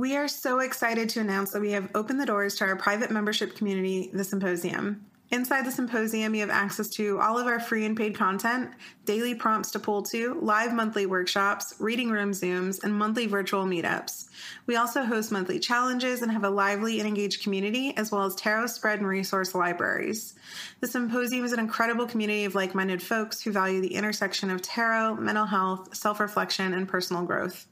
We are so excited to announce that we have opened the doors to our private membership community, The Symposium. Inside the symposium, you have access to all of our free and paid content, daily prompts to pull to, live monthly workshops, reading room Zooms, and monthly virtual meetups. We also host monthly challenges and have a lively and engaged community, as well as tarot spread and resource libraries. The symposium is an incredible community of like minded folks who value the intersection of tarot, mental health, self reflection, and personal growth.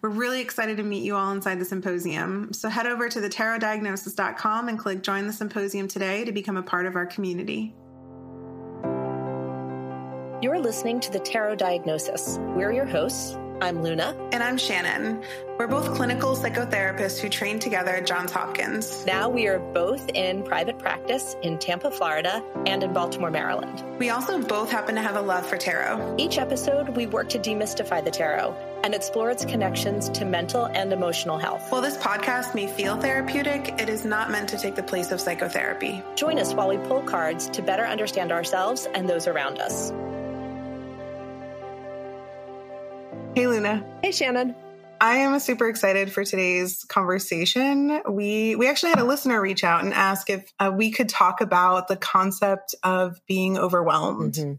We're really excited to meet you all inside the symposium. So head over to thetarotdiagnosis.com and click join the symposium today to become a part of our community. You're listening to the Tarot Diagnosis. We're your hosts. I'm Luna. And I'm Shannon. We're both clinical psychotherapists who trained together at Johns Hopkins. Now we are both in private practice in Tampa, Florida, and in Baltimore, Maryland. We also both happen to have a love for tarot. Each episode, we work to demystify the tarot and explore its connections to mental and emotional health. While this podcast may feel therapeutic, it is not meant to take the place of psychotherapy. Join us while we pull cards to better understand ourselves and those around us. Hey, Luna. Hey, Shannon. I am super excited for today's conversation. We we actually had a listener reach out and ask if uh, we could talk about the concept of being overwhelmed. Mm-hmm.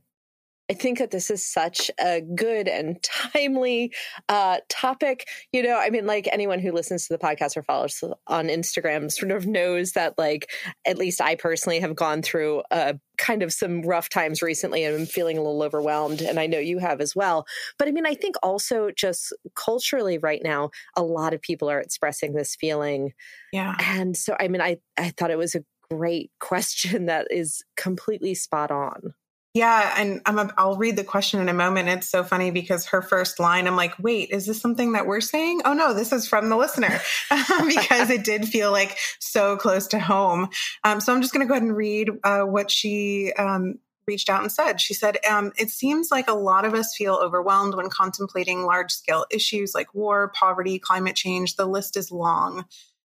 I think that this is such a good and timely uh, topic. You know, I mean, like anyone who listens to the podcast or follows on Instagram sort of knows that, like, at least I personally have gone through a kind of some rough times recently and I'm feeling a little overwhelmed. And I know you have as well. But I mean, I think also just culturally right now, a lot of people are expressing this feeling. Yeah. And so, I mean, I, I thought it was a great question that is completely spot on. Yeah, and I'm a, I'll read the question in a moment. It's so funny because her first line, I'm like, wait, is this something that we're saying? Oh no, this is from the listener because it did feel like so close to home. Um, so I'm just going to go ahead and read uh, what she um, reached out and said. She said, um, It seems like a lot of us feel overwhelmed when contemplating large scale issues like war, poverty, climate change. The list is long.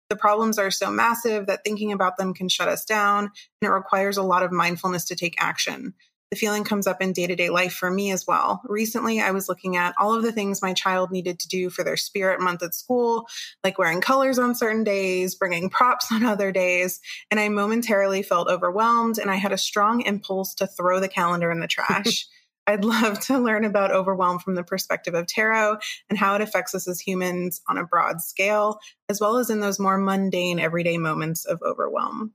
The problems are so massive that thinking about them can shut us down, and it requires a lot of mindfulness to take action the feeling comes up in day to day life for me as well. Recently, I was looking at all of the things my child needed to do for their spirit month at school, like wearing colors on certain days, bringing props on other days, and I momentarily felt overwhelmed and I had a strong impulse to throw the calendar in the trash. I'd love to learn about overwhelm from the perspective of tarot and how it affects us as humans on a broad scale, as well as in those more mundane, everyday moments of overwhelm.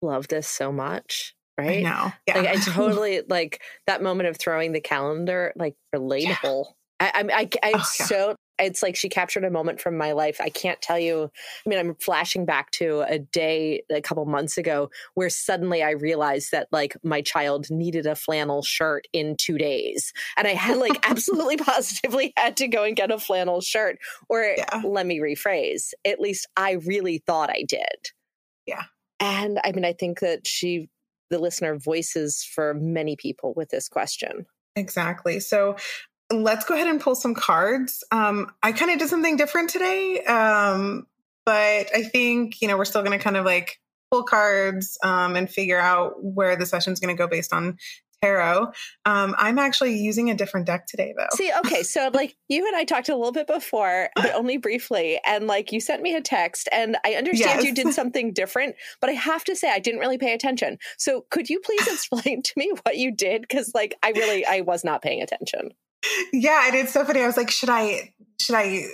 Love this so much right? No, yeah. Like I totally like that moment of throwing the calendar, like relatable. Oh, yeah. I, I, I, I oh, so it's like she captured a moment from my life. I can't tell you. I mean, I'm flashing back to a day a couple months ago where suddenly I realized that like my child needed a flannel shirt in two days. And I had like absolutely positively had to go and get a flannel shirt. Or yeah. let me rephrase, at least I really thought I did. Yeah. And I mean, I think that she the listener voices for many people with this question. Exactly. So let's go ahead and pull some cards. Um, I kind of did something different today, um, but I think, you know, we're still going to kind of like pull cards um, and figure out where the session's going to go based on tarot. Um, I'm actually using a different deck today, though. See, okay, so like you and I talked a little bit before, but only briefly, and like you sent me a text, and I understand yes. you did something different, but I have to say I didn't really pay attention. So could you please explain to me what you did? Because like I really I was not paying attention. Yeah, and it's so funny. I was like, should I should I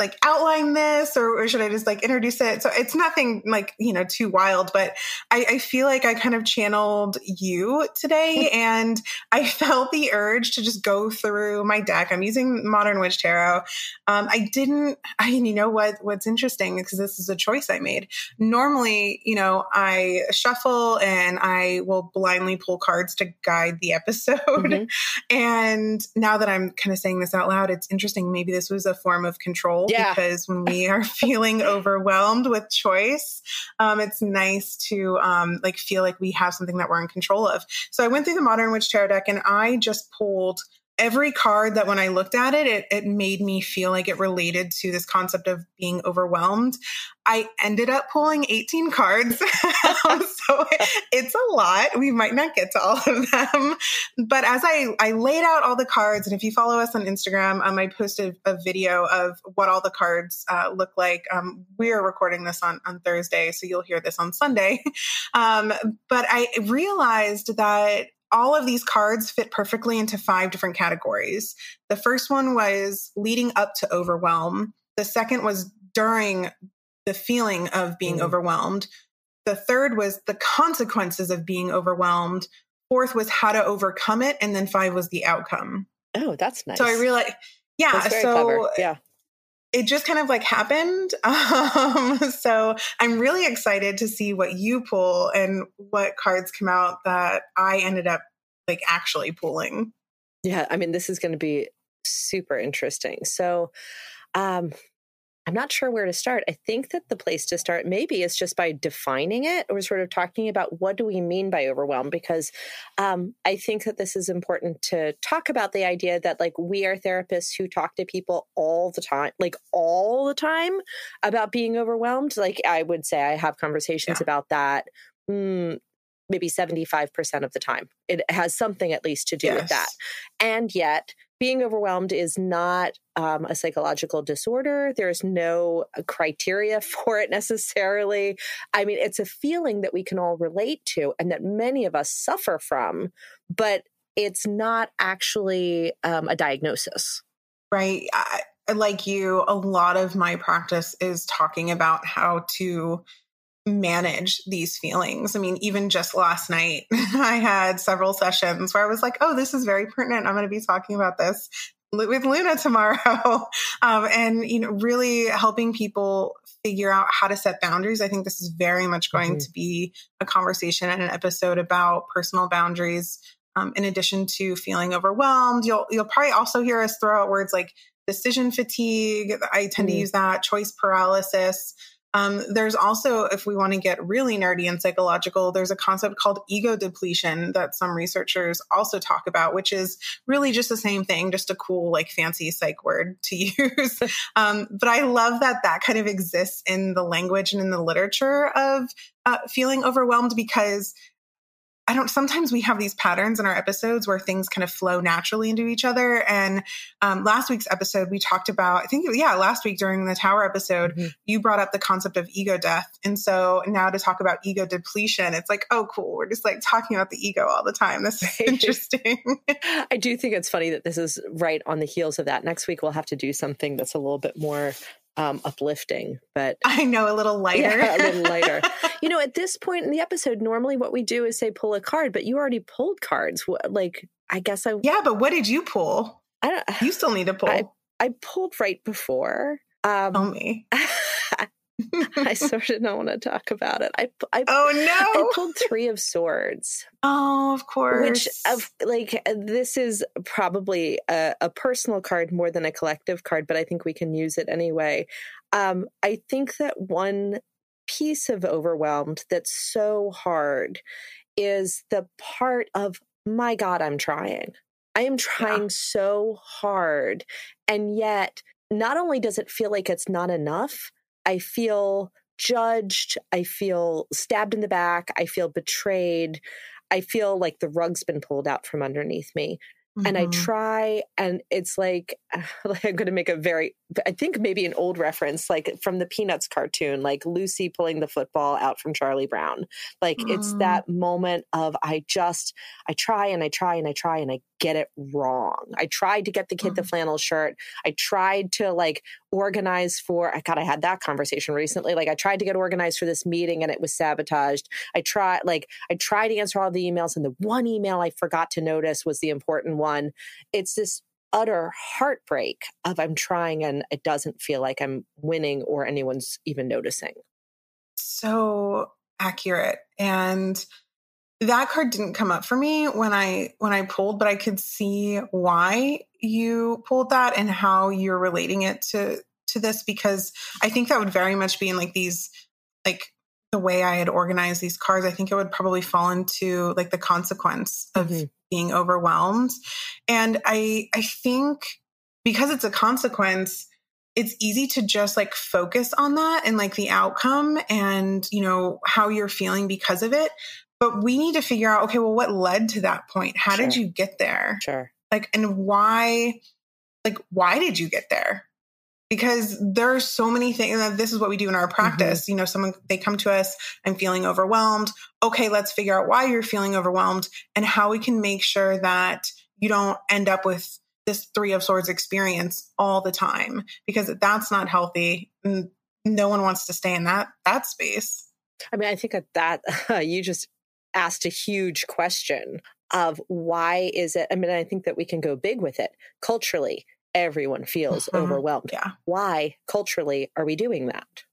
like outline this or, or, should I just like introduce it? So it's nothing like, you know, too wild, but I, I feel like I kind of channeled you today and I felt the urge to just go through my deck. I'm using Modern Witch Tarot. Um, I didn't, I, you know what, what's interesting because this is a choice I made. Normally, you know, I shuffle and I will blindly pull cards to guide the episode. Mm-hmm. And now that I'm kind of saying this out loud, it's interesting. Maybe this was a form of control yeah. because when we are feeling overwhelmed with choice, um, it's nice to um, like feel like we have something that we're in control of. So I went through the Modern Witch Tarot deck and I just pulled every card that when I looked at it, it, it made me feel like it related to this concept of being overwhelmed. I ended up pulling 18 cards. so it's a lot. We might not get to all of them. But as I, I laid out all the cards, and if you follow us on Instagram, um, I posted a video of what all the cards uh, look like. Um, we are recording this on, on Thursday, so you'll hear this on Sunday. Um, but I realized that all of these cards fit perfectly into five different categories. The first one was leading up to overwhelm. The second was during the feeling of being mm. overwhelmed. The third was the consequences of being overwhelmed. Fourth was how to overcome it. And then five was the outcome. Oh, that's nice. So I realized, yeah. so clever. yeah. It just kind of like happened. Um, so I'm really excited to see what you pull and what cards come out that I ended up like actually pulling. Yeah. I mean, this is going to be super interesting. So, um, I'm not sure where to start. I think that the place to start maybe is just by defining it or sort of talking about what do we mean by overwhelm because um, I think that this is important to talk about the idea that like we are therapists who talk to people all the time, like all the time about being overwhelmed. Like I would say I have conversations yeah. about that. Mm, maybe 75% of the time. It has something at least to do yes. with that. And yet, being overwhelmed is not um, a psychological disorder. There's no uh, criteria for it necessarily. I mean, it's a feeling that we can all relate to and that many of us suffer from, but it's not actually um, a diagnosis. Right. I, like you, a lot of my practice is talking about how to manage these feelings. I mean, even just last night, I had several sessions where I was like, oh, this is very pertinent. I'm going to be talking about this with Luna tomorrow. um, and, you know, really helping people figure out how to set boundaries. I think this is very much going mm-hmm. to be a conversation and an episode about personal boundaries. Um, in addition to feeling overwhelmed, you'll you'll probably also hear us throw out words like decision fatigue. I tend mm-hmm. to use that choice paralysis. Um, there's also, if we want to get really nerdy and psychological, there's a concept called ego depletion that some researchers also talk about, which is really just the same thing, just a cool, like fancy psych word to use. um, but I love that that kind of exists in the language and in the literature of uh, feeling overwhelmed because I don't, sometimes we have these patterns in our episodes where things kind of flow naturally into each other. And um, last week's episode, we talked about, I think, yeah, last week during the tower episode, mm-hmm. you brought up the concept of ego death. And so now to talk about ego depletion, it's like, oh, cool. We're just like talking about the ego all the time. This is interesting. I do think it's funny that this is right on the heels of that. Next week, we'll have to do something that's a little bit more um, uplifting, but I know a little lighter. Yeah, a little lighter. you know, at this point in the episode, normally what we do is say pull a card, but you already pulled cards. Like, I guess I. Yeah, but what did you pull? I don't. You still need to pull. I, I pulled right before. Um, Tell me. I sort of don't want to talk about it. I, I oh no, I pulled three of swords. Oh, of course. Which of like this is probably a, a, personal card more than a collective card, but I think we can use it anyway. Um, I think that one piece of overwhelmed that's so hard is the part of my God, I'm trying. I am trying yeah. so hard, and yet not only does it feel like it's not enough I feel judged. I feel stabbed in the back. I feel betrayed. I feel like the rug's been pulled out from underneath me. Mm-hmm. And I mm-hmm. try, and it's like, like I'm going to make a very, I think maybe an old reference, like from the Peanuts cartoon, like Lucy pulling the football out from Charlie Brown. Like mm. it's that moment of I just, I try and I try and I try and I get it wrong. I tried to get the kid the mm-hmm. flannel shirt. I tried to like organize for, I God, I had that conversation recently. Like I tried to get organized for this meeting and it was sabotaged. I tried, like, I tried to answer all the emails and the one email I forgot to notice was the important one. It's this utter heartbreak of I'm trying and it doesn't feel like I'm winning or anyone's even noticing. So accurate. And that card didn't come up for me when I when I pulled, but I could see why you pulled that and how you're relating it to to this because I think that would very much be in like these like the way I had organized these cards. I think it would probably fall into like the consequence of mm-hmm. Being overwhelmed. And I, I think because it's a consequence, it's easy to just like focus on that and like the outcome and, you know, how you're feeling because of it. But we need to figure out, okay, well, what led to that point? How sure. did you get there? Sure. Like, and why, like, why did you get there? Because there are so many things. And this is what we do in our mm-hmm. practice. Mm-hmm. You know, someone, they come to us, I'm feeling overwhelmed. Okay, let's figure out why you're feeling overwhelmed and how we can make sure that you don't end up with this three of swords experience all the time because that's not healthy. No one wants to stay in that that space. I mean, I think that that uh, you just asked a huge question of why is it? I mean, I think that we can go big with it culturally. Everyone feels mm-hmm. overwhelmed. Yeah. Why culturally are we doing that?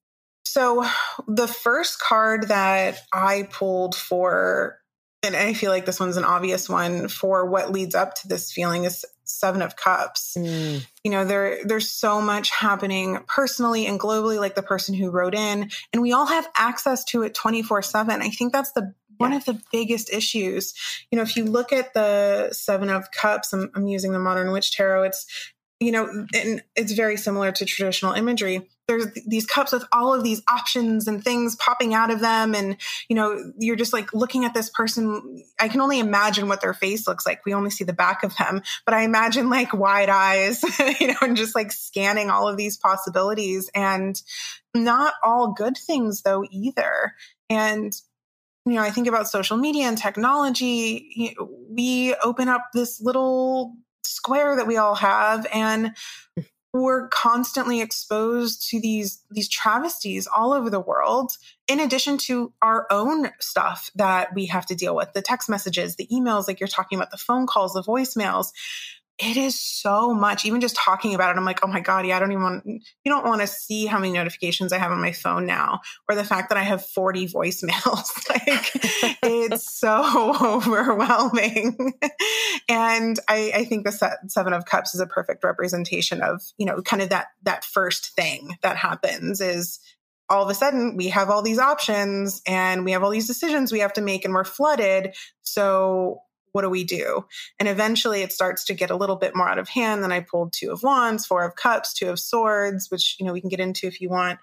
So, the first card that I pulled for and I feel like this one's an obvious one for what leads up to this feeling is seven of cups. Mm. You know, there there's so much happening personally and globally, like the person who wrote in, and we all have access to it 24-7. I think that's the one of the biggest issues. You know, if you look at the seven of cups, I'm, I'm using the modern witch tarot, it's you know, and it's very similar to traditional imagery. There's these cups with all of these options and things popping out of them. And, you know, you're just like looking at this person. I can only imagine what their face looks like. We only see the back of them, but I imagine like wide eyes, you know, and just like scanning all of these possibilities and not all good things though either. And, you know, I think about social media and technology. We open up this little square that we all have and we're constantly exposed to these these travesties all over the world in addition to our own stuff that we have to deal with the text messages the emails like you're talking about the phone calls the voicemails it is so much. Even just talking about it, I'm like, oh my God, yeah, I don't even want, you don't want to see how many notifications I have on my phone now, or the fact that I have 40 voicemails. like, it's so overwhelming. and I, I think the Seven of Cups is a perfect representation of, you know, kind of that, that first thing that happens is all of a sudden we have all these options and we have all these decisions we have to make and we're flooded. So what do we do? And eventually it starts to get a little bit more out of hand. Then I pulled two of wands, four of cups, two of swords, which, you know, we can get into if you want.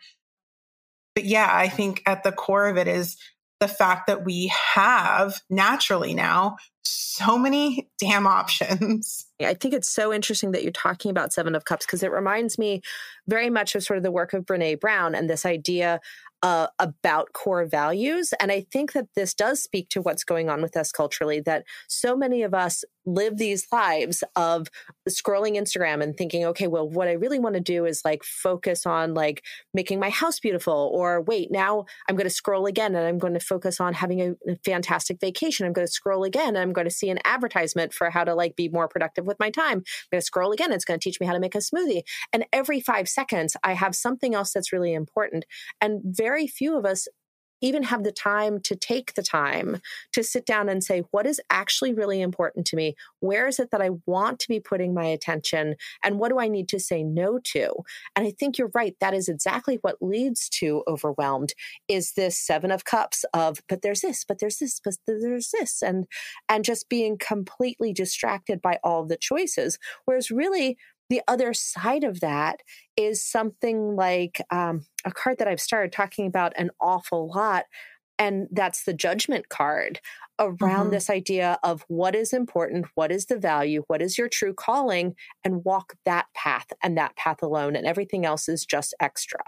But yeah, I think at the core of it is the fact that we have naturally now so many damn options. I think it's so interesting that you're talking about Seven of Cups because it reminds me very much of sort of the work of Brene Brown and this idea uh, about core values. And I think that this does speak to what's going on with us culturally that so many of us live these lives of scrolling Instagram and thinking, okay, well, what I really want to do is like focus on like making my house beautiful. Or wait, now I'm going to scroll again and I'm going to focus on having a, a fantastic vacation. I'm going to scroll again and I'm going to see an advertisement for how to like be more productive with my time. I'm going to scroll again. It's going to teach me how to make a smoothie. And every five seconds, I have something else that's really important. And very very few of us even have the time to take the time to sit down and say, what is actually really important to me? Where is it that I want to be putting my attention? And what do I need to say no to? And I think you're right. That is exactly what leads to overwhelmed is this seven of cups of, but there's this, but there's this, but there's this, and, and just being completely distracted by all the choices. Whereas really the other side of that is something like um, a card that I've started talking about an awful lot, and that's the judgment card around mm-hmm. this idea of what is important, what is the value, what is your true calling, and walk that path and that path alone, and everything else is just extra.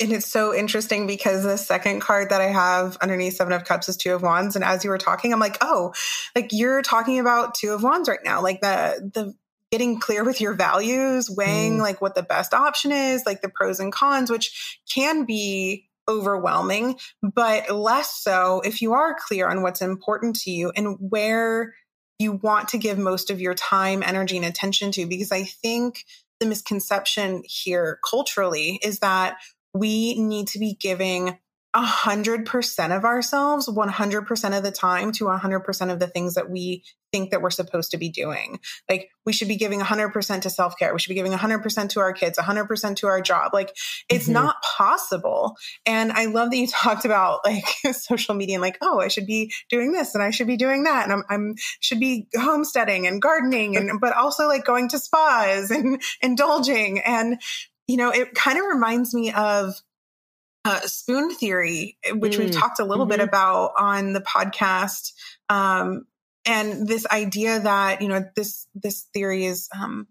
And it's so interesting because the second card that I have underneath Seven of Cups is Two of Wands. And as you were talking, I'm like, oh, like you're talking about Two of Wands right now. Like the the getting clear with your values, weighing mm. like what the best option is, like the pros and cons, which can be overwhelming, but less so if you are clear on what's important to you and where you want to give most of your time, energy, and attention to. Because I think the misconception here culturally is that we need to be giving 100% of ourselves 100% of the time to 100% of the things that we think that we're supposed to be doing. Like we should be giving 100% to self-care. We should be giving 100% to our kids, 100% to our job. Like it's mm-hmm. not possible. And I love that you talked about like social media and like, oh, I should be doing this and I should be doing that. And I'm, I'm should be homesteading and gardening and, but also like going to spas and indulging. And, you know, it kind of reminds me of uh, spoon theory, which mm. we've talked a little mm-hmm. bit about on the podcast. Um, and this idea that, you know, this, this theory is, um,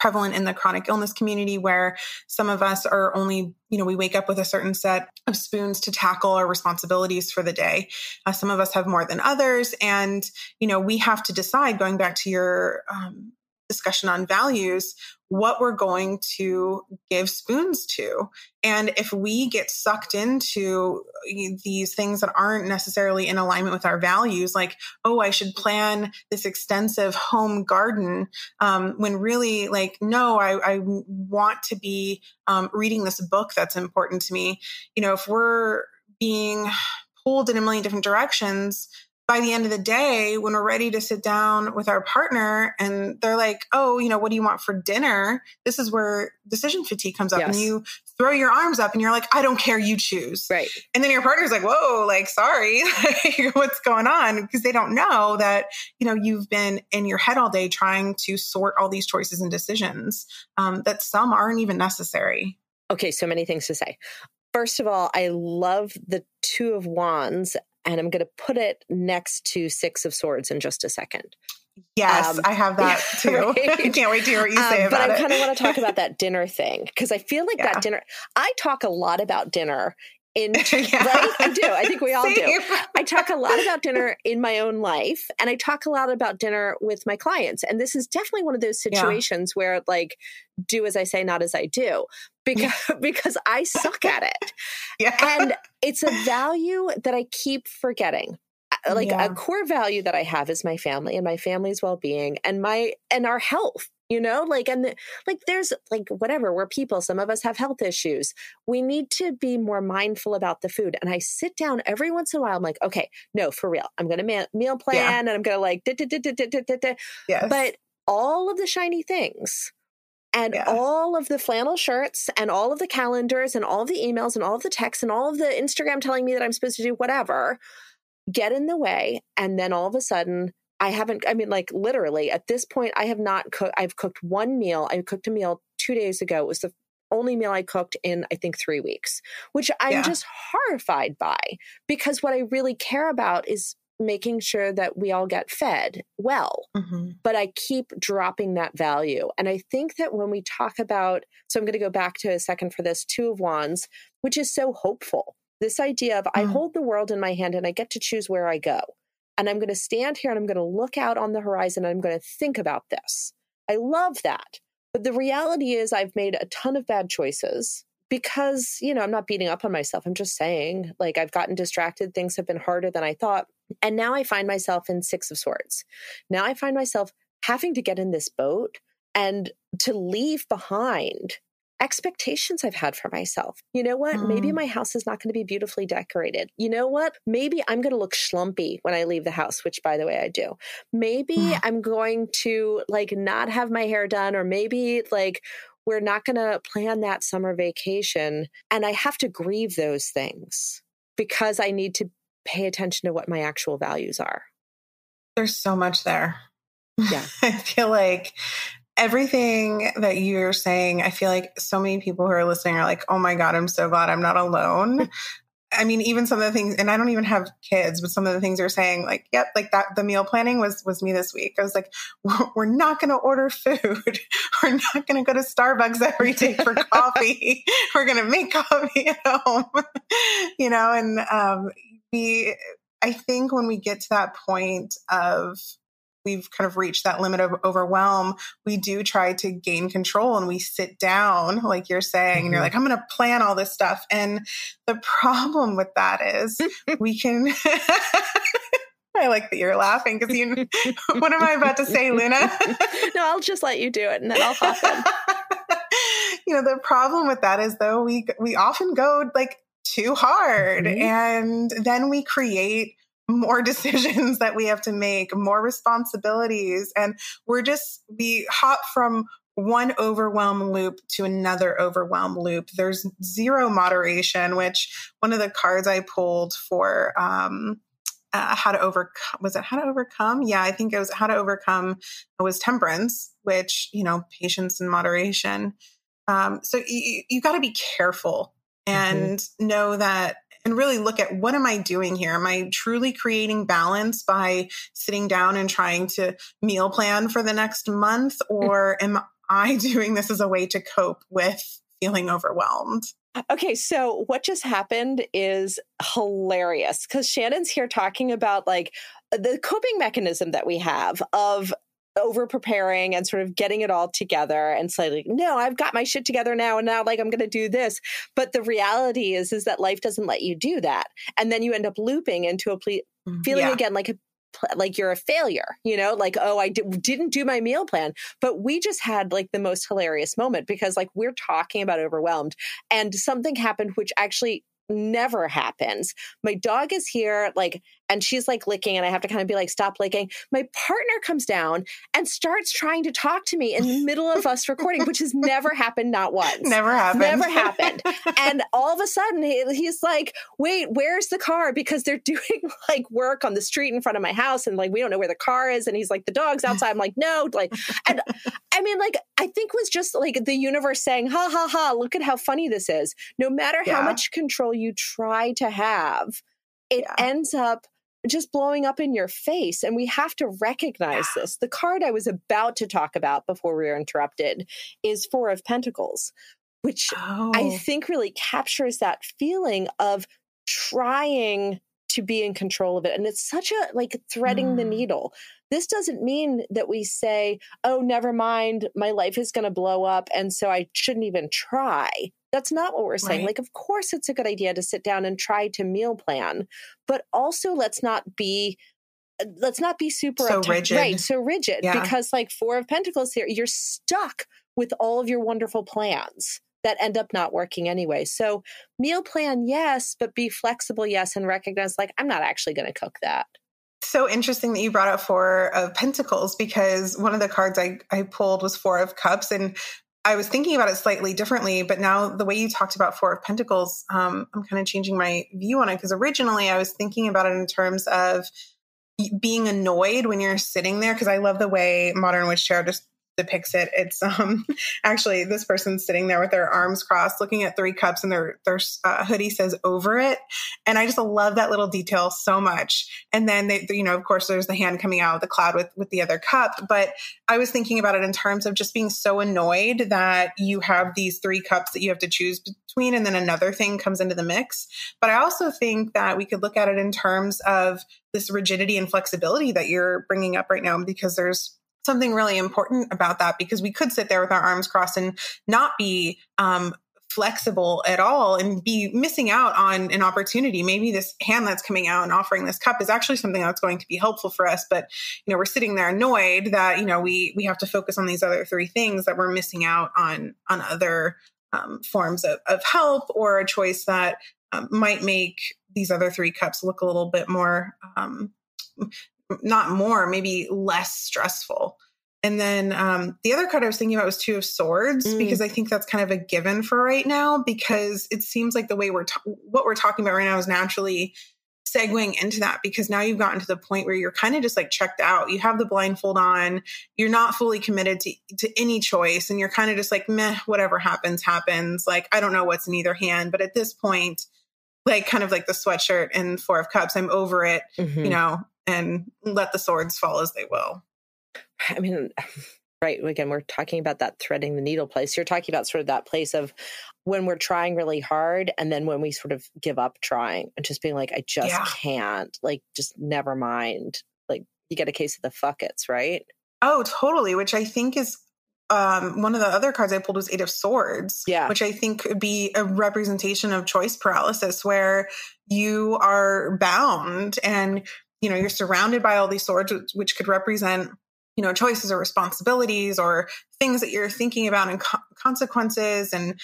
prevalent in the chronic illness community where some of us are only you know we wake up with a certain set of spoons to tackle our responsibilities for the day uh, some of us have more than others and you know we have to decide going back to your um, discussion on values what we're going to give spoons to. And if we get sucked into these things that aren't necessarily in alignment with our values, like, oh, I should plan this extensive home garden, um, when really, like, no, I, I want to be um, reading this book that's important to me. You know, if we're being pulled in a million different directions, by the end of the day, when we're ready to sit down with our partner and they're like, oh, you know, what do you want for dinner? This is where decision fatigue comes up yes. and you throw your arms up and you're like, I don't care, you choose. Right. And then your partner's like, whoa, like, sorry, what's going on? Because they don't know that, you know, you've been in your head all day trying to sort all these choices and decisions um, that some aren't even necessary. Okay, so many things to say. First of all, I love the Two of Wands and I'm going to put it next to Six of Swords in just a second. Yes, um, I have that too. Right? I can't wait to hear what you say um, about it. But I kind of want to talk about that dinner thing because I feel like yeah. that dinner. I talk a lot about dinner in yeah. right i do i think we all Same. do i talk a lot about dinner in my own life and i talk a lot about dinner with my clients and this is definitely one of those situations yeah. where like do as i say not as i do because because i suck at it yeah. and it's a value that i keep forgetting uh, like yeah. a core value that i have is my family and my family's well-being and my and our health you know like and the, like there's like whatever we're people some of us have health issues we need to be more mindful about the food and i sit down every once in a while i'm like okay no for real i'm gonna ma- meal plan yeah. and i'm gonna like da, da, da, yes. but all of the shiny things and yeah. all of the flannel shirts and all of the calendars and all of the emails and all of the texts and all of the instagram telling me that i'm supposed to do whatever get in the way and then all of a sudden I haven't, I mean, like literally at this point, I have not cooked, I've cooked one meal. I cooked a meal two days ago. It was the only meal I cooked in, I think, three weeks, which I'm yeah. just horrified by because what I really care about is making sure that we all get fed well. Mm-hmm. But I keep dropping that value. And I think that when we talk about, so I'm going to go back to a second for this Two of Wands, which is so hopeful. This idea of mm-hmm. I mm. hold the world in my hand and I get to choose where I go. And I'm going to stand here and I'm going to look out on the horizon and I'm going to think about this. I love that. But the reality is, I've made a ton of bad choices because, you know, I'm not beating up on myself. I'm just saying, like, I've gotten distracted. Things have been harder than I thought. And now I find myself in Six of Swords. Now I find myself having to get in this boat and to leave behind expectations I've had for myself. You know what? Mm. Maybe my house is not going to be beautifully decorated. You know what? Maybe I'm going to look schlumpy when I leave the house, which by the way I do. Maybe mm. I'm going to like not have my hair done or maybe like we're not going to plan that summer vacation and I have to grieve those things because I need to pay attention to what my actual values are. There's so much there. Yeah. I feel like everything that you're saying, I feel like so many people who are listening are like, oh my God, I'm so glad I'm not alone. I mean, even some of the things, and I don't even have kids, but some of the things you're saying, like, yep, like that, the meal planning was, was me this week. I was like, we're not going to order food. we're not going to go to Starbucks every day for coffee. we're going to make coffee at home, you know, and, um, we, I think when we get to that point of we've kind of reached that limit of overwhelm, we do try to gain control and we sit down, like you're saying, and you're mm-hmm. like, I'm going to plan all this stuff. And the problem with that is we can. I like that you're laughing because you. what am I about to say, Luna? no, I'll just let you do it, and then I'll hop in. you know, the problem with that is though we we often go like too hard. Mm-hmm. And then we create more decisions that we have to make, more responsibilities. And we're just, we hop from one overwhelm loop to another overwhelm loop. There's zero moderation, which one of the cards I pulled for um, uh, how to overcome was it how to overcome? Yeah, I think it was how to overcome. It was temperance, which you know, patience and moderation. Um, so you, you got to be careful mm-hmm. and mm-hmm. know that and really look at what am I doing here? Am I truly creating balance by sitting down and trying to meal plan for the next month? Mm-hmm. Or am I doing this as a way to cope with feeling overwhelmed? Uh, okay, so what just happened is hilarious because Shannon's here talking about like the coping mechanism that we have of over preparing and sort of getting it all together and say like no i've got my shit together now and now like i'm going to do this but the reality is is that life doesn't let you do that and then you end up looping into a ple- mm, feeling yeah. again like a like you're a failure, you know, like, oh, I d- didn't do my meal plan. But we just had like the most hilarious moment because like we're talking about overwhelmed and something happened, which actually never happens. My dog is here, like, and she's like licking, and I have to kind of be like, stop licking. My partner comes down and starts trying to talk to me in the middle of us recording, which has never happened, not once. Never happened. Never happened. and all of a sudden, he, he's like, wait, where's the car? Because they're doing like work on the street in front of my house, and like, we don't know where the car is. And he's like, the dog's outside. I'm like, no, like, and I mean, like, I think was just like the universe saying, ha ha ha, look at how funny this is. No matter yeah. how much control you try to have, it yeah. ends up just blowing up in your face. And we have to recognize this. The card I was about to talk about before we were interrupted is Four of Pentacles, which oh. I think really captures that feeling of trying to be in control of it. And it's such a like threading mm. the needle. This doesn't mean that we say, oh, never mind, my life is going to blow up. And so I shouldn't even try. That's not what we're saying. Right. Like, of course, it's a good idea to sit down and try to meal plan, but also let's not be uh, let's not be super so rigid right so rigid yeah. because like four of pentacles here you're stuck with all of your wonderful plans that end up not working anyway so meal plan yes but be flexible yes and recognize like i'm not actually going to cook that so interesting that you brought up four of pentacles because one of the cards I, I pulled was four of cups and I was thinking about it slightly differently, but now the way you talked about Four of Pentacles, um, I'm kind of changing my view on it because originally I was thinking about it in terms of being annoyed when you're sitting there because I love the way Modern Witch Tarot just depicts it. It's um actually this person sitting there with their arms crossed, looking at three cups, and their their uh, hoodie says "over it," and I just love that little detail so much. And then they, you know, of course, there's the hand coming out of the cloud with with the other cup. But I was thinking about it in terms of just being so annoyed that you have these three cups that you have to choose between, and then another thing comes into the mix. But I also think that we could look at it in terms of this rigidity and flexibility that you're bringing up right now, because there's something really important about that because we could sit there with our arms crossed and not be um, flexible at all and be missing out on an opportunity. Maybe this hand that's coming out and offering this cup is actually something that's going to be helpful for us. But, you know, we're sitting there annoyed that, you know, we, we have to focus on these other three things that we're missing out on, on other um, forms of, of help or a choice that um, might make these other three cups look a little bit more um, not more, maybe less stressful. And then um, the other card I was thinking about was Two of Swords mm. because I think that's kind of a given for right now because it seems like the way we're ta- what we're talking about right now is naturally segueing into that because now you've gotten to the point where you're kind of just like checked out. You have the blindfold on, you're not fully committed to to any choice, and you're kind of just like meh, whatever happens happens. Like I don't know what's in either hand, but at this point, like kind of like the sweatshirt and Four of Cups, I'm over it. Mm-hmm. You know, and let the swords fall as they will. I mean, right. Again, we're talking about that threading the needle place. You're talking about sort of that place of when we're trying really hard and then when we sort of give up trying and just being like, I just yeah. can't, like, just never mind. Like, you get a case of the fuckets, right? Oh, totally. Which I think is um, one of the other cards I pulled was Eight of Swords, yeah. which I think could be a representation of choice paralysis, where you are bound and you know you're surrounded by all these swords which could represent you know choices or responsibilities or things that you're thinking about and co- consequences and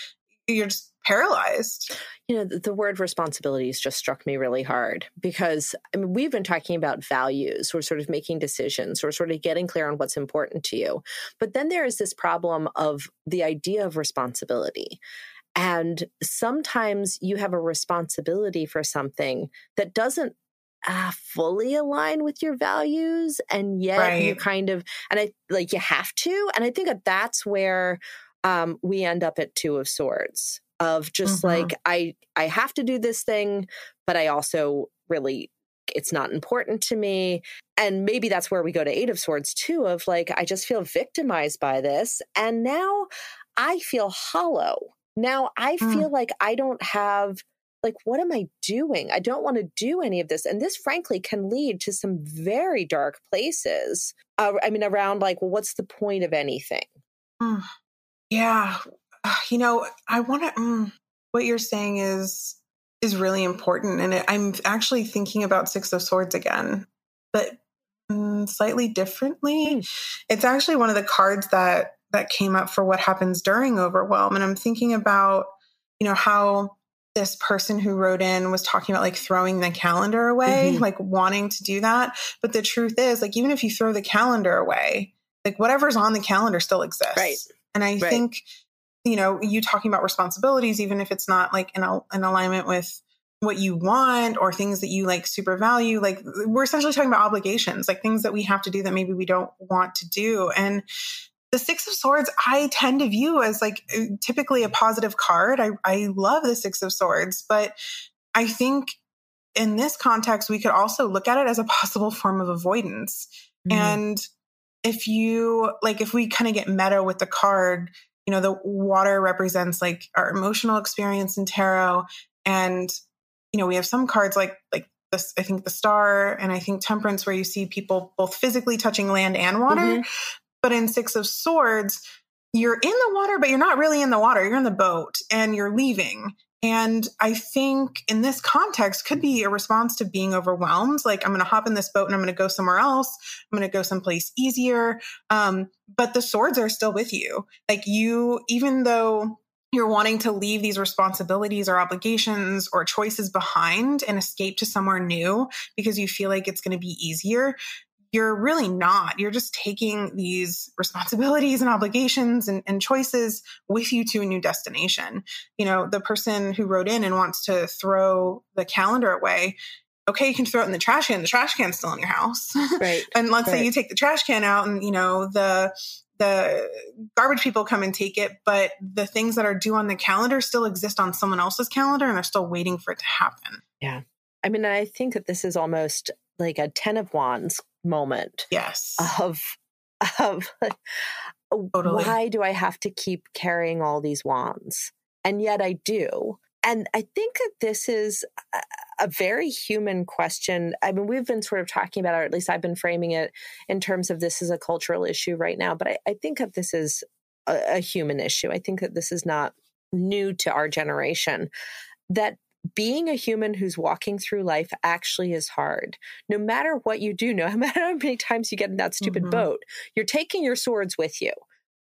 you're just paralyzed. You know, the, the, word responsibilities just struck me really hard because I mean, we've been talking about values. We're sort of making decisions. We're sort of getting clear on what's important to you. But then there is this problem of the idea of responsibility. And sometimes you have a responsibility for something that doesn't uh, fully align with your values. And yet right. you kind of, and I like you have to. And I think that that's where um, we end up at Two of Swords of just mm-hmm. like I I have to do this thing, but I also really it's not important to me. And maybe that's where we go to Eight of Swords too, of like, I just feel victimized by this. And now I feel hollow. Now I mm. feel like I don't have, like, what am I doing? I don't want to do any of this. And this, frankly, can lead to some very dark places. Uh, I mean, around like, well, what's the point of anything? Mm. Yeah. You know, I want to, mm, what you're saying is, is really important. And it, I'm actually thinking about Six of Swords again, but mm, slightly differently. Mm. It's actually one of the cards that, that came up for what happens during overwhelm. And I'm thinking about, you know, how this person who wrote in was talking about like throwing the calendar away, mm-hmm. like wanting to do that. But the truth is, like, even if you throw the calendar away, like whatever's on the calendar still exists. Right. And I right. think, you know, you talking about responsibilities, even if it's not like in, a, in alignment with what you want or things that you like super value, like we're essentially talking about obligations, like things that we have to do that maybe we don't want to do. And the six of swords i tend to view as like typically a positive card I, I love the six of swords but i think in this context we could also look at it as a possible form of avoidance mm. and if you like if we kind of get meta with the card you know the water represents like our emotional experience in tarot and you know we have some cards like like this i think the star and i think temperance where you see people both physically touching land and water mm-hmm. But in six of swords you're in the water but you're not really in the water you're in the boat and you're leaving and I think in this context could be a response to being overwhelmed. Like, I'm going to hop in this boat and I'm going to go somewhere else. I'm going to go someplace easier. Um, but the swords are still with you. Like, you, even though you're wanting to leave these responsibilities or obligations or choices behind and escape to somewhere new because you feel like it's going to be easier, you're really not. You're just taking these responsibilities and obligations and, and, choices with you to a new destination. You know, the person who wrote in and wants to throw the calendar away. Okay, you can throw it in the trash can. The trash can's still in your house. Right. and let's right. say you take the trash can out and, you know, the the garbage people come and take it, but the things that are due on the calendar still exist on someone else's calendar and they're still waiting for it to happen. Yeah. I mean, I think that this is almost like a 10 of wands moment. Yes. Of of totally. why do I have to keep carrying all these wands? And yet I do. And I think that this is a, very human question. I mean, we've been sort of talking about it, or at least I've been framing it in terms of this is a cultural issue right now. But I, I think that this is a, a human issue. I think that this is not new to our generation. That being a human who's walking through life actually is hard. No matter what you do, no matter how many times you get in that stupid mm-hmm. boat, you're taking your swords with you.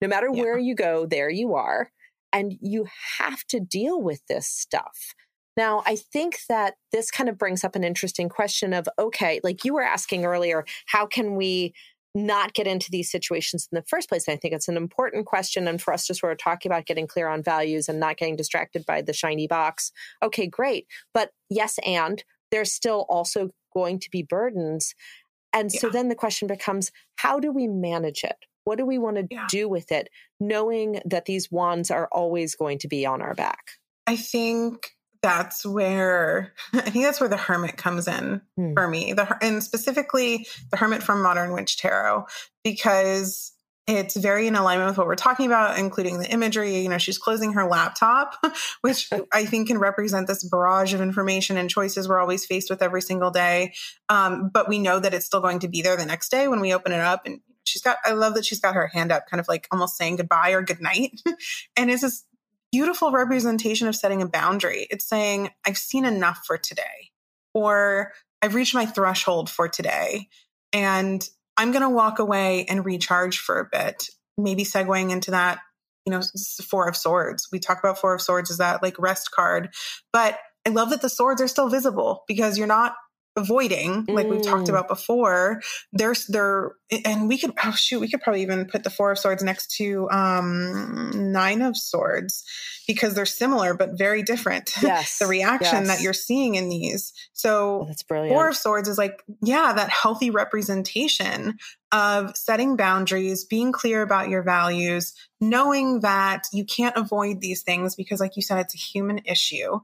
No matter yeah. where you go, there you are. And you have to deal with this stuff. Now, I think that this kind of brings up an interesting question of okay, like you were asking earlier, how can we not get into these situations in the first place. And I think it's an important question. And for us to sort of talk about getting clear on values and not getting distracted by the shiny box. Okay, great. But yes, and there's still also going to be burdens. And yeah. so then the question becomes how do we manage it? What do we want to yeah. do with it, knowing that these wands are always going to be on our back? I think that's where I think that's where the hermit comes in hmm. for me. The and specifically the hermit from Modern Witch Tarot because it's very in alignment with what we're talking about, including the imagery. You know, she's closing her laptop, which I think can represent this barrage of information and choices we're always faced with every single day. Um, but we know that it's still going to be there the next day when we open it up. And she's got, I love that she's got her hand up, kind of like almost saying goodbye or goodnight. and it's just beautiful representation of setting a boundary. It's saying, I've seen enough for today, or I've reached my threshold for today, and I'm going to walk away and recharge for a bit. Maybe segueing into that, you know, Four of Swords. We talk about Four of Swords as that like rest card, but I love that the swords are still visible because you're not avoiding like we've talked mm. about before there's there and we could oh shoot we could probably even put the four of swords next to um nine of swords because they're similar but very different. Yes. The reaction yes. that you're seeing in these. So oh, that's brilliant. Four of swords is like yeah that healthy representation of setting boundaries being clear about your values knowing that you can't avoid these things because like you said it's a human issue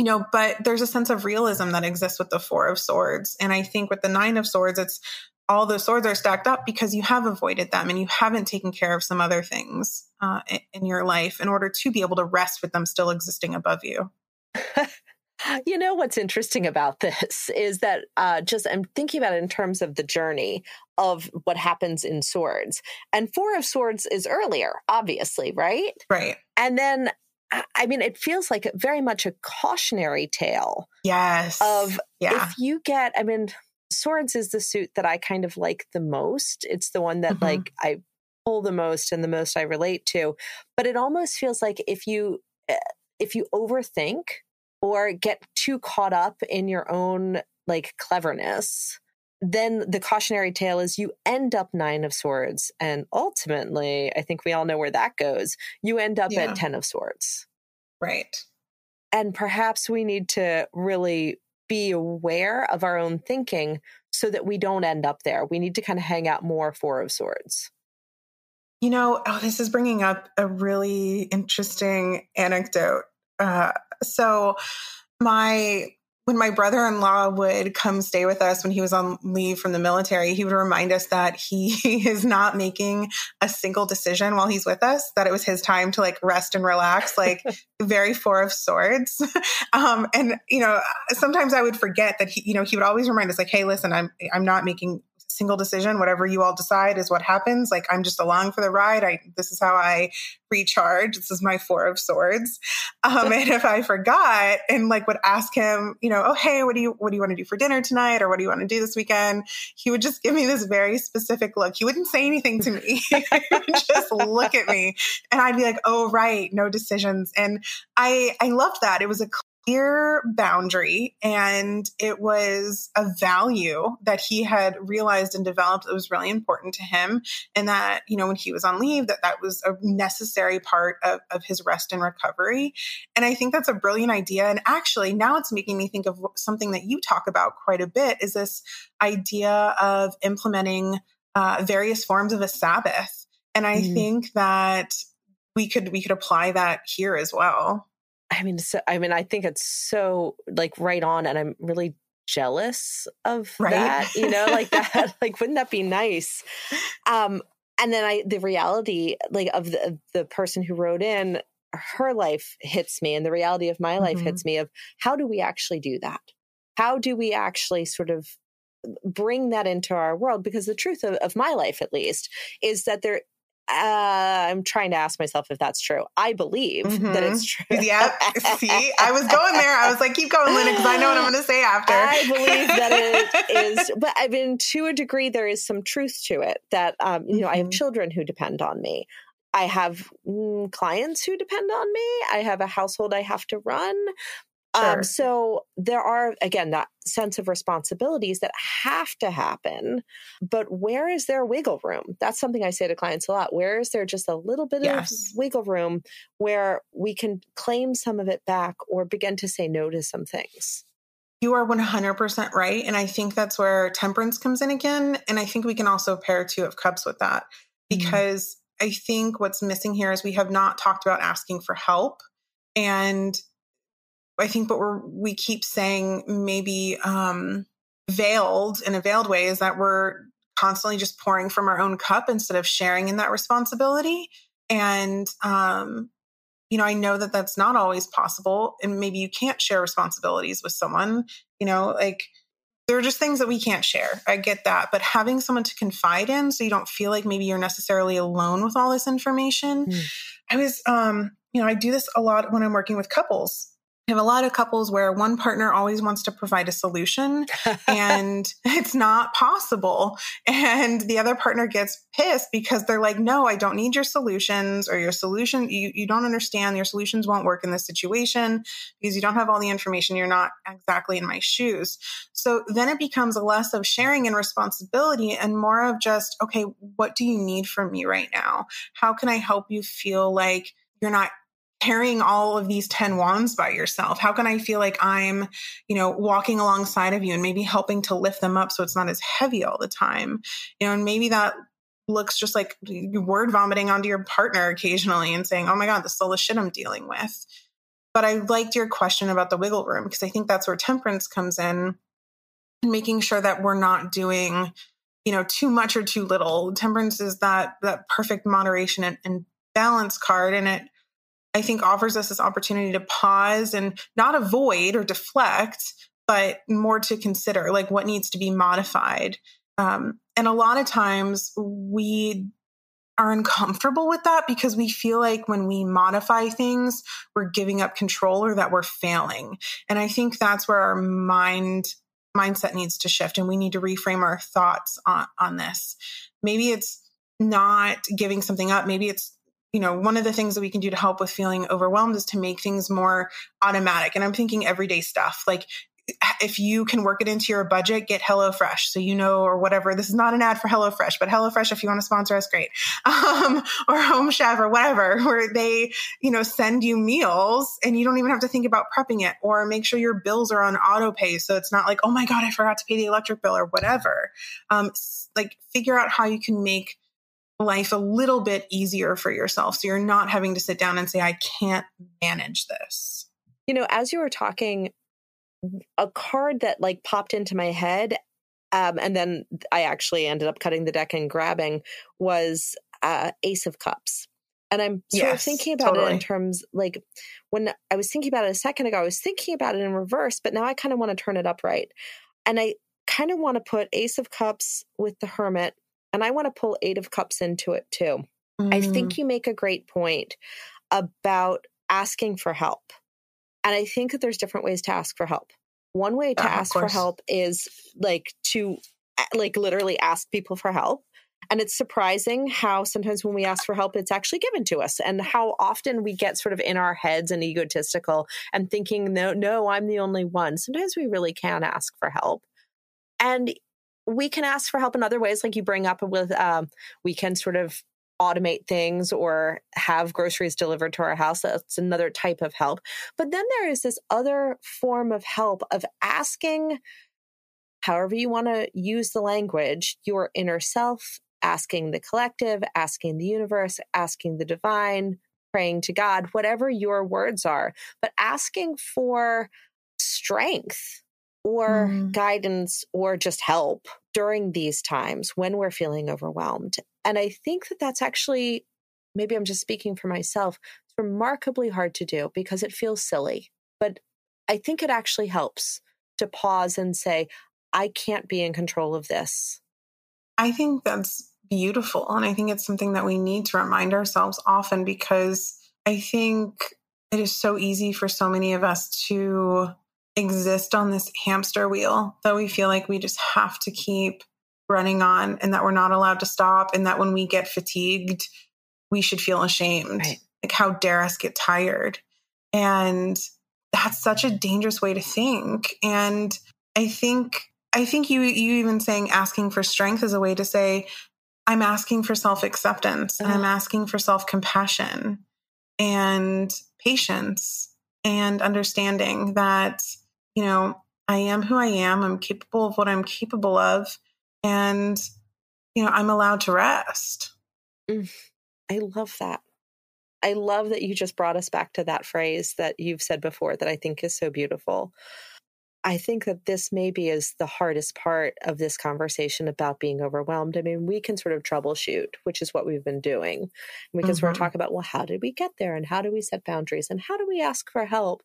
you know, but there's a sense of realism that exists with the Four of Swords. And I think with the Nine of Swords, it's all the swords are stacked up because you have avoided them and you haven't taken care of some other things uh, in your life in order to be able to rest with them still existing above you. you know what's interesting about this is that uh, just I'm thinking about it in terms of the journey of what happens in swords, and Four of Swords is earlier, obviously, right? Right. And then I mean, it feels like very much a cautionary tale. Yes. Of yeah. if you get, I mean, Swords is the suit that I kind of like the most. It's the one that mm-hmm. like I pull the most and the most I relate to. But it almost feels like if you eh, if you overthink or get too caught up in your own like cleverness, then the cautionary tale is you end up nine of swords and ultimately i think we all know where that goes you end up yeah. at ten of swords. Right. And perhaps we need to really be aware of our own thinking so that we don't end up there. We need to kind of hang out more four of swords. You know oh, this is bringing up a really interesting anecdote. Uh, so my when my brother-in-law would come stay with us when he was on leave from the military, he would remind us that he is not making a single decision while he's with us, that it was his time to like rest and relax, like very four of swords. Um, and you know, sometimes I would forget that he, you know, he would always remind us like, Hey, listen, I'm, I'm not making single decision. Whatever you all decide is what happens. Like I'm just along for the ride. I this is how I recharge. This is my four of swords. Um, and if I forgot and like would ask him, you know, oh hey, what do you what do you want to do for dinner tonight, or what do you want to do this weekend? He would just give me this very specific look. He wouldn't say anything to me. just look at me, and I'd be like, oh right, no decisions. And I I loved that. It was a clear boundary and it was a value that he had realized and developed that was really important to him and that you know when he was on leave that that was a necessary part of, of his rest and recovery. And i think that's a brilliant idea. And actually now it's making me think of something that you talk about quite a bit is this idea of implementing uh, various forms of a sabbath. And i mm. think that we could we could apply that here as well I mean, so, I mean, I think it's so like right on, and I'm really jealous of right? that. You know, like that. like, wouldn't that be nice? Um, and then I, the reality, like of the the person who wrote in, her life hits me, and the reality of my life mm-hmm. hits me. Of how do we actually do that? How do we actually sort of bring that into our world because the truth of, of, my life at least is that there uh, I'm trying to ask myself if that's true. I believe mm-hmm. that it's true. Yeah. See, I was going there. I was like, keep going, Linda, because I know what I'm going to say after. I believe that it is, but I mean, to a degree, there is some truth to it that, um, you know, mm-hmm. I have mm-hmm. children who depend on me. I have mm, clients who depend on me. I have a household I have to run. Um, sure. Um, so there are, again, that sense of responsibilities that have to happen. But where is there wiggle room? That's something I say to clients a lot. Where is there just a little bit yes. of wiggle room where we can claim some of it back or begin to say no to some things? You are 100% right. And I think that's where temperance comes in again. And I think we can also pair two of cups with that mm-hmm. because mm-hmm. I think what's missing here is we have not talked about asking for help. And I think what we're, we keep saying maybe um, veiled in a veiled way is that we're constantly just pouring from our own cup instead of sharing in that responsibility. And, um, you know, I know that that's not always possible. And maybe you can't share responsibilities with someone, you know, like there are just things that we can't share. I get that. But having someone to confide in so you don't feel like maybe you're necessarily alone with all this information. Mm. I was, um, you know, I do this a lot when I'm working with couples have a lot of couples where one partner always wants to provide a solution and it's not possible. And the other partner gets pissed because they're like, no, I don't need your solutions or your solution. You, you don't understand. Your solutions won't work in this situation because you don't have all the information. You're not exactly in my shoes. So then it becomes less of sharing and responsibility and more of just, okay, what do you need from me right now? How can I help you feel like you're not carrying all of these 10 wands by yourself? How can I feel like I'm, you know, walking alongside of you and maybe helping to lift them up so it's not as heavy all the time? You know, and maybe that looks just like word vomiting onto your partner occasionally and saying, oh my God, this is all the shit I'm dealing with. But I liked your question about the wiggle room because I think that's where temperance comes in making sure that we're not doing, you know, too much or too little. Temperance is that that perfect moderation and, and balance card and it I think offers us this opportunity to pause and not avoid or deflect, but more to consider like what needs to be modified. Um, and a lot of times we are uncomfortable with that because we feel like when we modify things, we're giving up control or that we're failing. And I think that's where our mind mindset needs to shift and we need to reframe our thoughts on, on this. Maybe it's not giving something up. Maybe it's you know, one of the things that we can do to help with feeling overwhelmed is to make things more automatic. And I'm thinking everyday stuff like if you can work it into your budget, get HelloFresh. So you know, or whatever. This is not an ad for HelloFresh, but HelloFresh, if you want to sponsor us, great. Um, or Home Chef or whatever, where they, you know, send you meals and you don't even have to think about prepping it or make sure your bills are on auto pay. So it's not like, oh my God, I forgot to pay the electric bill or whatever. Um, like figure out how you can make life a little bit easier for yourself. So you're not having to sit down and say, I can't manage this. You know, as you were talking, a card that like popped into my head, um, and then I actually ended up cutting the deck and grabbing was uh, Ace of Cups. And I'm sort yes, of thinking about totally. it in terms like when I was thinking about it a second ago, I was thinking about it in reverse, but now I kind of want to turn it upright. And I kind of want to put Ace of Cups with the Hermit and I want to pull Eight of Cups into it too. Mm. I think mm. you make a great point about asking for help. And I think that there's different ways to ask for help. One way to uh, ask for help is like to like literally ask people for help. And it's surprising how sometimes when we ask for help, it's actually given to us, and how often we get sort of in our heads and egotistical and thinking, no, no, I'm the only one. Sometimes we really can ask for help. And we can ask for help in other ways, like you bring up with, um, we can sort of automate things or have groceries delivered to our house. That's another type of help. But then there is this other form of help of asking, however you want to use the language, your inner self, asking the collective, asking the universe, asking the divine, praying to God, whatever your words are, but asking for strength or mm. guidance or just help during these times when we're feeling overwhelmed. And I think that that's actually, maybe I'm just speaking for myself, it's remarkably hard to do because it feels silly. But I think it actually helps to pause and say, I can't be in control of this. I think that's beautiful. And I think it's something that we need to remind ourselves often because I think it is so easy for so many of us to exist on this hamster wheel that we feel like we just have to keep running on and that we're not allowed to stop and that when we get fatigued we should feel ashamed right. like how dare us get tired and that's such a dangerous way to think and i think i think you you even saying asking for strength is a way to say i'm asking for self-acceptance and i'm uh-huh. asking for self-compassion and patience and understanding that you know, I am who I am. I'm capable of what I'm capable of. And, you know, I'm allowed to rest. Mm, I love that. I love that you just brought us back to that phrase that you've said before that I think is so beautiful. I think that this maybe is the hardest part of this conversation about being overwhelmed. I mean, we can sort of troubleshoot, which is what we've been doing. We can mm-hmm. sort of talk about, well, how did we get there? And how do we set boundaries? And how do we ask for help?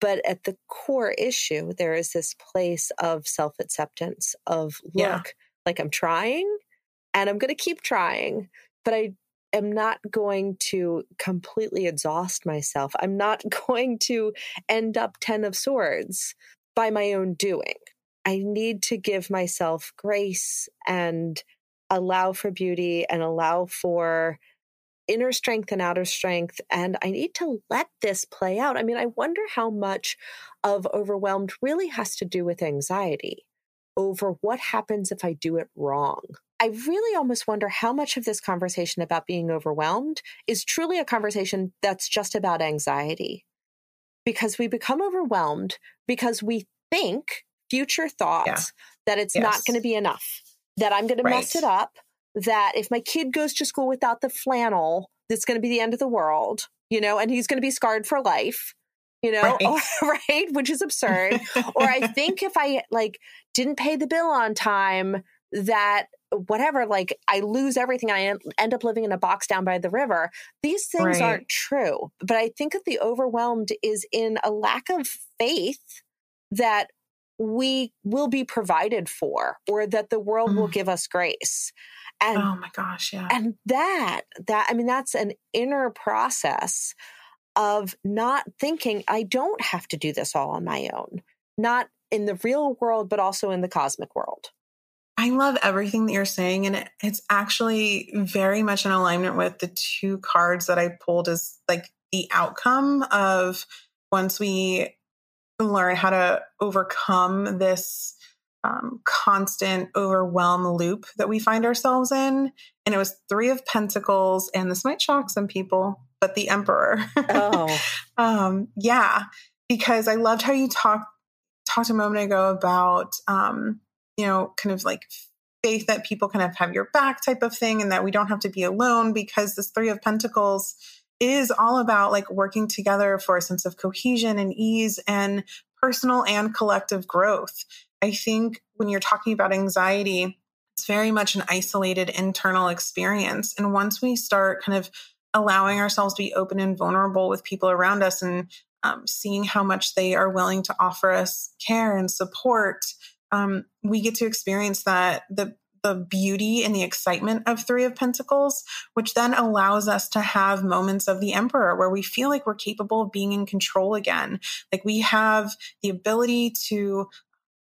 But at the core issue, there is this place of self acceptance of, look, yeah. like I'm trying and I'm going to keep trying, but I am not going to completely exhaust myself. I'm not going to end up 10 of swords by my own doing. I need to give myself grace and allow for beauty and allow for inner strength and outer strength. And I need to let this play out. I mean, I wonder how much of overwhelmed really has to do with anxiety over what happens if I do it wrong. I really almost wonder how much of this conversation about being overwhelmed is truly a conversation that's just about anxiety. Because we become overwhelmed because we think future thoughts yeah. that it's yes. not going to be enough, that I'm going right. to mess it up, that if my kid goes to school without the flannel, that's going to be the end of the world, you know, and he's going to be scarred for life you know, right, or, right? which is absurd. or I think if I like didn't pay the bill on time, that whatever, like I lose everything. I end up living in a box down by the river. These things right. aren't true. But I think that the overwhelmed is in a lack of faith that we will be provided for or that the world mm. will give us grace. And oh my gosh, yeah. And that, that, I mean, that's an inner process of not thinking I don't have to do this all on my own, not in the real world, but also in the cosmic world. I love everything that you're saying. And it's actually very much in alignment with the two cards that I pulled as like the outcome of once we learn how to overcome this um, constant overwhelm loop that we find ourselves in. And it was Three of Pentacles. And this might shock some people, but the Emperor. Oh. um, yeah. Because I loved how you talked talked a moment ago about um, you know, kind of like faith that people kind of have your back type of thing and that we don't have to be alone because this three of pentacles is all about like working together for a sense of cohesion and ease and personal and collective growth. I think when you're talking about anxiety, it's very much an isolated internal experience. And once we start kind of allowing ourselves to be open and vulnerable with people around us and um, seeing how much they are willing to offer us care and support, um, we get to experience that the the beauty and the excitement of Three of Pentacles, which then allows us to have moments of the Emperor where we feel like we're capable of being in control again. Like we have the ability to, you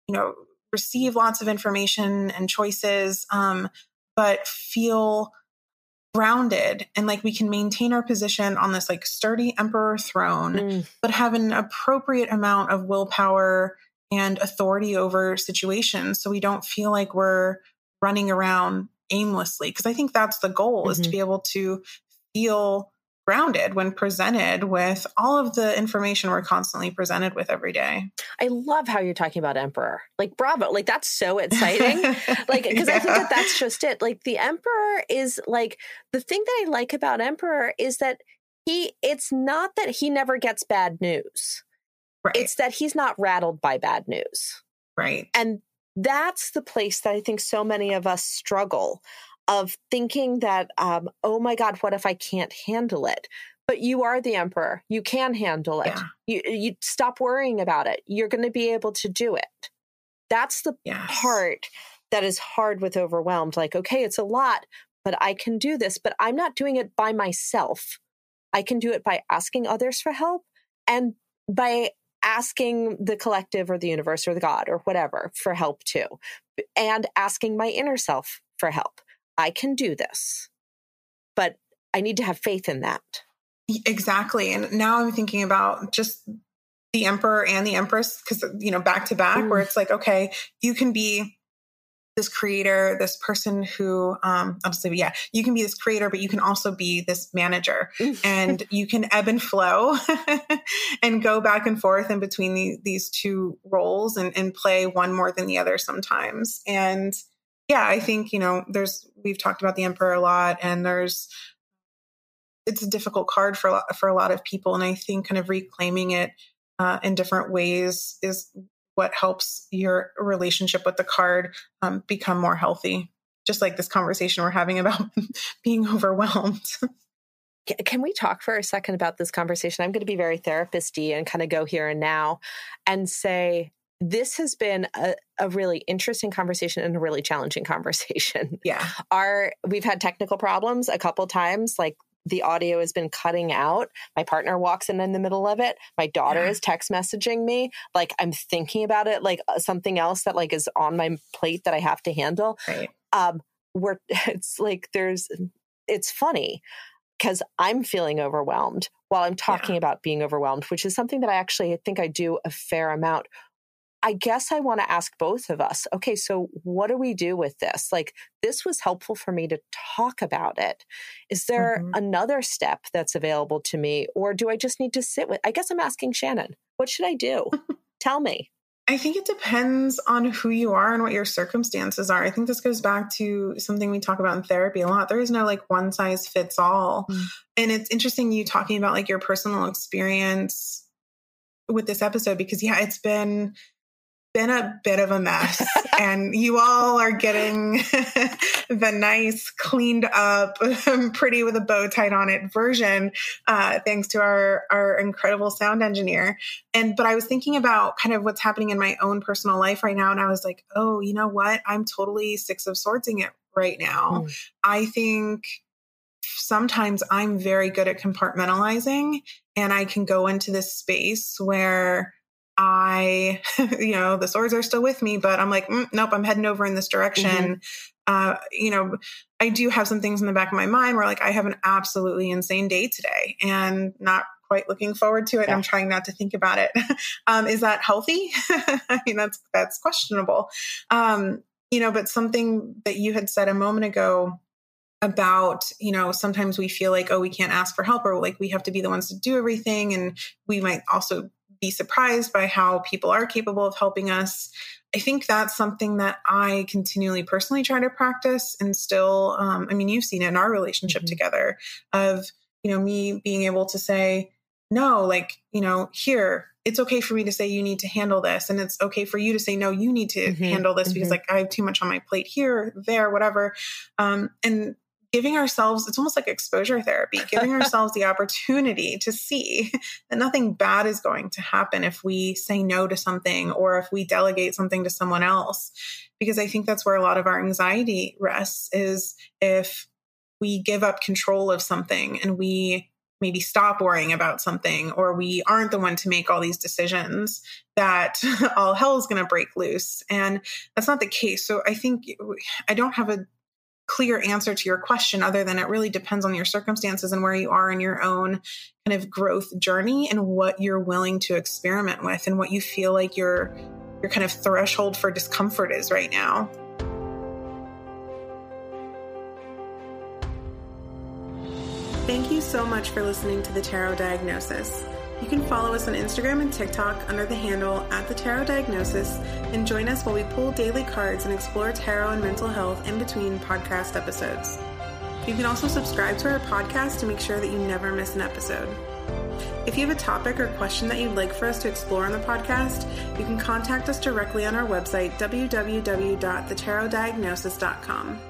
know, receive lots of information and choices, um, but feel grounded and like we can maintain our position on this like sturdy emperor throne, mm. but have an appropriate amount of willpower and authority over situations so we don't feel like we're running around aimlessly because i think that's the goal mm-hmm. is to mm-hmm. be able to feel grounded when presented with all of the information we're constantly presented with every day. I love how you're talking about emperor. Like bravo. Like that's so exciting. like cuz yeah. I think that that's just it. Like the emperor is like the thing that I like about emperor is that he it's not that he never gets bad news. Right. It's that he's not rattled by bad news. Right. And that's the place that I think so many of us struggle of thinking that, um, oh my God, what if I can't handle it? But you are the emperor. You can handle it. Yeah. You, you stop worrying about it. You're going to be able to do it. That's the yes. part that is hard with overwhelmed. Like, okay, it's a lot, but I can do this, but I'm not doing it by myself. I can do it by asking others for help and by asking the collective or the universe or the God or whatever for help too, and asking my inner self for help. I can do this, but I need to have faith in that. Exactly. And now I'm thinking about just the emperor and the empress because, you know, back to back, where mm. it's like, okay, you can be this creator, this person who, um, say, yeah, you can be this creator, but you can also be this manager and you can ebb and flow and go back and forth in between the, these two roles and, and play one more than the other sometimes. And yeah, I think, you know, there's, we've talked about the emperor a lot and there's, it's a difficult card for, for a lot of people. And I think kind of reclaiming it uh, in different ways is what helps your relationship with the card um, become more healthy. Just like this conversation we're having about being overwhelmed. Can we talk for a second about this conversation? I'm going to be very therapisty and kind of go here and now and say this has been a, a, really interesting conversation and a really challenging conversation. Yeah. Our we've had technical problems a couple times like the audio has been cutting out. My partner walks in in the middle of it. My daughter yeah. is text messaging me. Like I'm thinking about it, like uh, something else that like is on my plate that I have to handle. Right. Um, where it's like there's, it's funny because I'm feeling overwhelmed while I'm talking yeah. about being overwhelmed, which is something that I actually think I do a fair amount. I guess I want to ask both of us okay, so what do we do with this? Like, this was helpful for me to talk about it. Is there mm-hmm. another step that's available to me, or do I just need to sit with? I guess I'm asking Shannon, what should I do? Tell me. I think it depends on who you are and what your circumstances are. I think this goes back to something we talk about in therapy a lot. There is no like one size fits all. Mm. And it's interesting you talking about like your personal experience with this episode because yeah, it's been been a bit of a mess. And you all are getting the nice cleaned up pretty with a bow tied on it version uh, thanks to our our incredible sound engineer. And but i was thinking about kind of what's happening in my own personal life right now and i was like oh you know what? I'm totally six of swordsing it right now. Mm. i think sometimes i'm very good at compartmentalizing and i can go into this space where I, you know, the swords are still with me, but I'm like, mm, nope, I'm heading over in this direction. Mm-hmm. Uh, you know, I do have some things in the back of my mind where like I have an absolutely insane day today and not quite looking forward to it. Yeah. I'm trying not to think about it. um, is that healthy? I mean, that's, that's questionable. Um, you know, but something that you had said a moment ago about you know sometimes we feel like oh we can't ask for help or like we have to be the ones to do everything and we might also be surprised by how people are capable of helping us. I think that's something that I continually personally try to practice and still, um, I mean, you've seen it in our relationship mm-hmm. together of, you know, me being able to say, no, like, you know, here, it's okay for me to say you need to handle this. And it's okay for you to say, no, you need to mm-hmm. handle this because mm-hmm. like I have too much on my plate here, there, whatever. Um, and giving ourselves it's almost like exposure therapy giving ourselves the opportunity to see that nothing bad is going to happen if we say no to something or if we delegate something to someone else. Because i think that's where a lot of our anxiety rests is if we give up control of something and we maybe stop worrying about something or we aren't the one to make all these decisions that all hell is going to break loose. And that's not the case. So i think i don't have a clear answer to your question other than it really depends on your circumstances and where you are in your own kind of growth journey and what you're willing to experiment with and what you feel like your your kind of threshold for discomfort is right now. Thank you so much for listening to the Tarot Diagnosis. You can follow us on Instagram and TikTok under the handle at the Tarot Diagnosis and join us while we pull daily cards and explore tarot and mental health in between podcast episodes. You can also subscribe to our podcast to make sure that you never miss an episode. If you have a topic or question that you'd like for us to explore on the podcast, you can contact us directly on our website, www.thetarotdiagnosis.com.